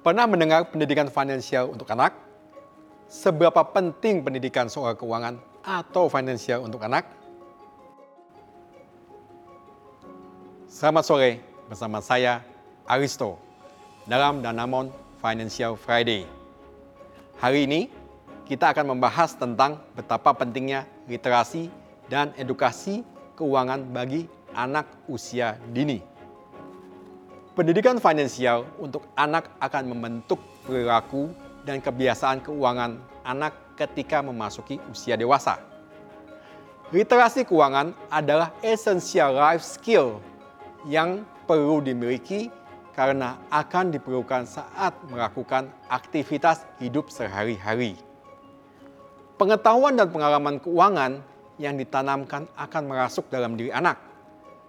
Pernah mendengar pendidikan finansial untuk anak? Seberapa penting pendidikan soal keuangan atau finansial untuk anak? Selamat sore bersama saya Aristo dalam Danamon Financial Friday. Hari ini kita akan membahas tentang betapa pentingnya literasi dan edukasi keuangan bagi anak usia dini. Pendidikan finansial untuk anak akan membentuk perilaku dan kebiasaan keuangan anak ketika memasuki usia dewasa. Literasi keuangan adalah essential life skill yang perlu dimiliki karena akan diperlukan saat melakukan aktivitas hidup sehari-hari. Pengetahuan dan pengalaman keuangan yang ditanamkan akan merasuk dalam diri anak,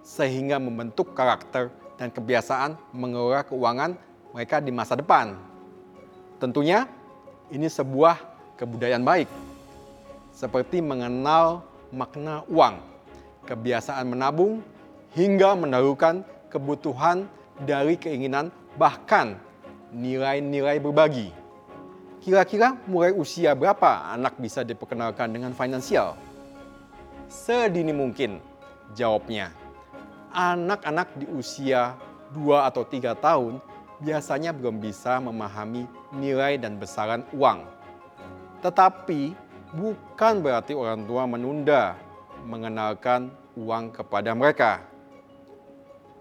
sehingga membentuk karakter dan kebiasaan mengelola keuangan mereka di masa depan. Tentunya ini sebuah kebudayaan baik, seperti mengenal makna uang, kebiasaan menabung, hingga menaruhkan kebutuhan dari keinginan bahkan nilai-nilai berbagi. Kira-kira mulai usia berapa anak bisa diperkenalkan dengan finansial? Sedini mungkin jawabnya anak-anak di usia 2 atau 3 tahun biasanya belum bisa memahami nilai dan besaran uang. Tetapi bukan berarti orang tua menunda mengenalkan uang kepada mereka.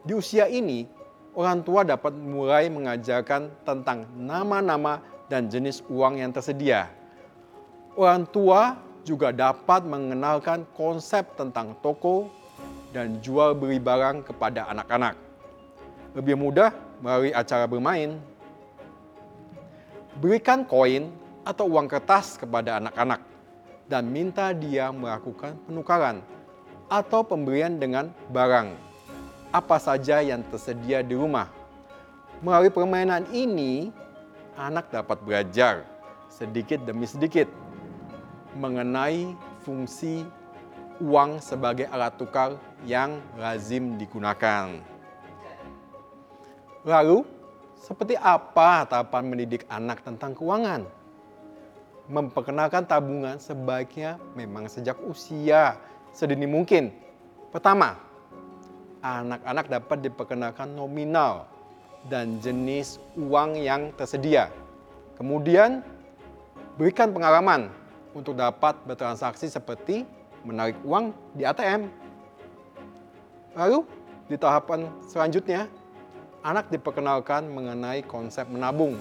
Di usia ini, orang tua dapat mulai mengajarkan tentang nama-nama dan jenis uang yang tersedia. Orang tua juga dapat mengenalkan konsep tentang toko, dan jual beli barang kepada anak-anak. Lebih mudah melalui acara bermain. Berikan koin atau uang kertas kepada anak-anak dan minta dia melakukan penukaran atau pemberian dengan barang apa saja yang tersedia di rumah. Melalui permainan ini, anak dapat belajar sedikit demi sedikit mengenai fungsi uang sebagai alat tukar yang lazim digunakan. Lalu, seperti apa tahapan mendidik anak tentang keuangan? Memperkenalkan tabungan sebaiknya memang sejak usia sedini mungkin. Pertama, anak-anak dapat diperkenalkan nominal dan jenis uang yang tersedia. Kemudian, berikan pengalaman untuk dapat bertransaksi seperti menarik uang di ATM. Lalu di tahapan selanjutnya, anak diperkenalkan mengenai konsep menabung.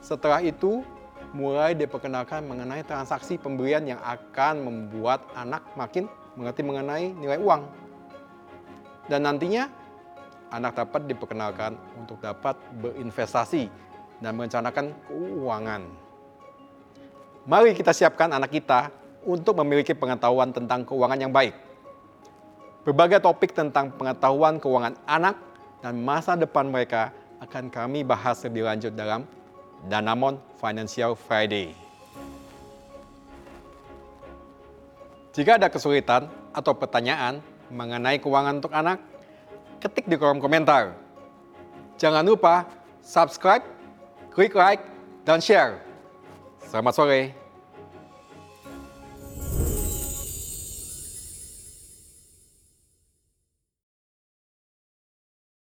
Setelah itu, mulai diperkenalkan mengenai transaksi pemberian yang akan membuat anak makin mengerti mengenai nilai uang. Dan nantinya, anak dapat diperkenalkan untuk dapat berinvestasi dan merencanakan keuangan. Mari kita siapkan anak kita untuk memiliki pengetahuan tentang keuangan yang baik. Berbagai topik tentang pengetahuan keuangan anak dan masa depan mereka akan kami bahas lebih lanjut dalam Danamon Financial Friday. Jika ada kesulitan atau pertanyaan mengenai keuangan untuk anak, ketik di kolom komentar. Jangan lupa subscribe, klik like, dan share. Selamat sore.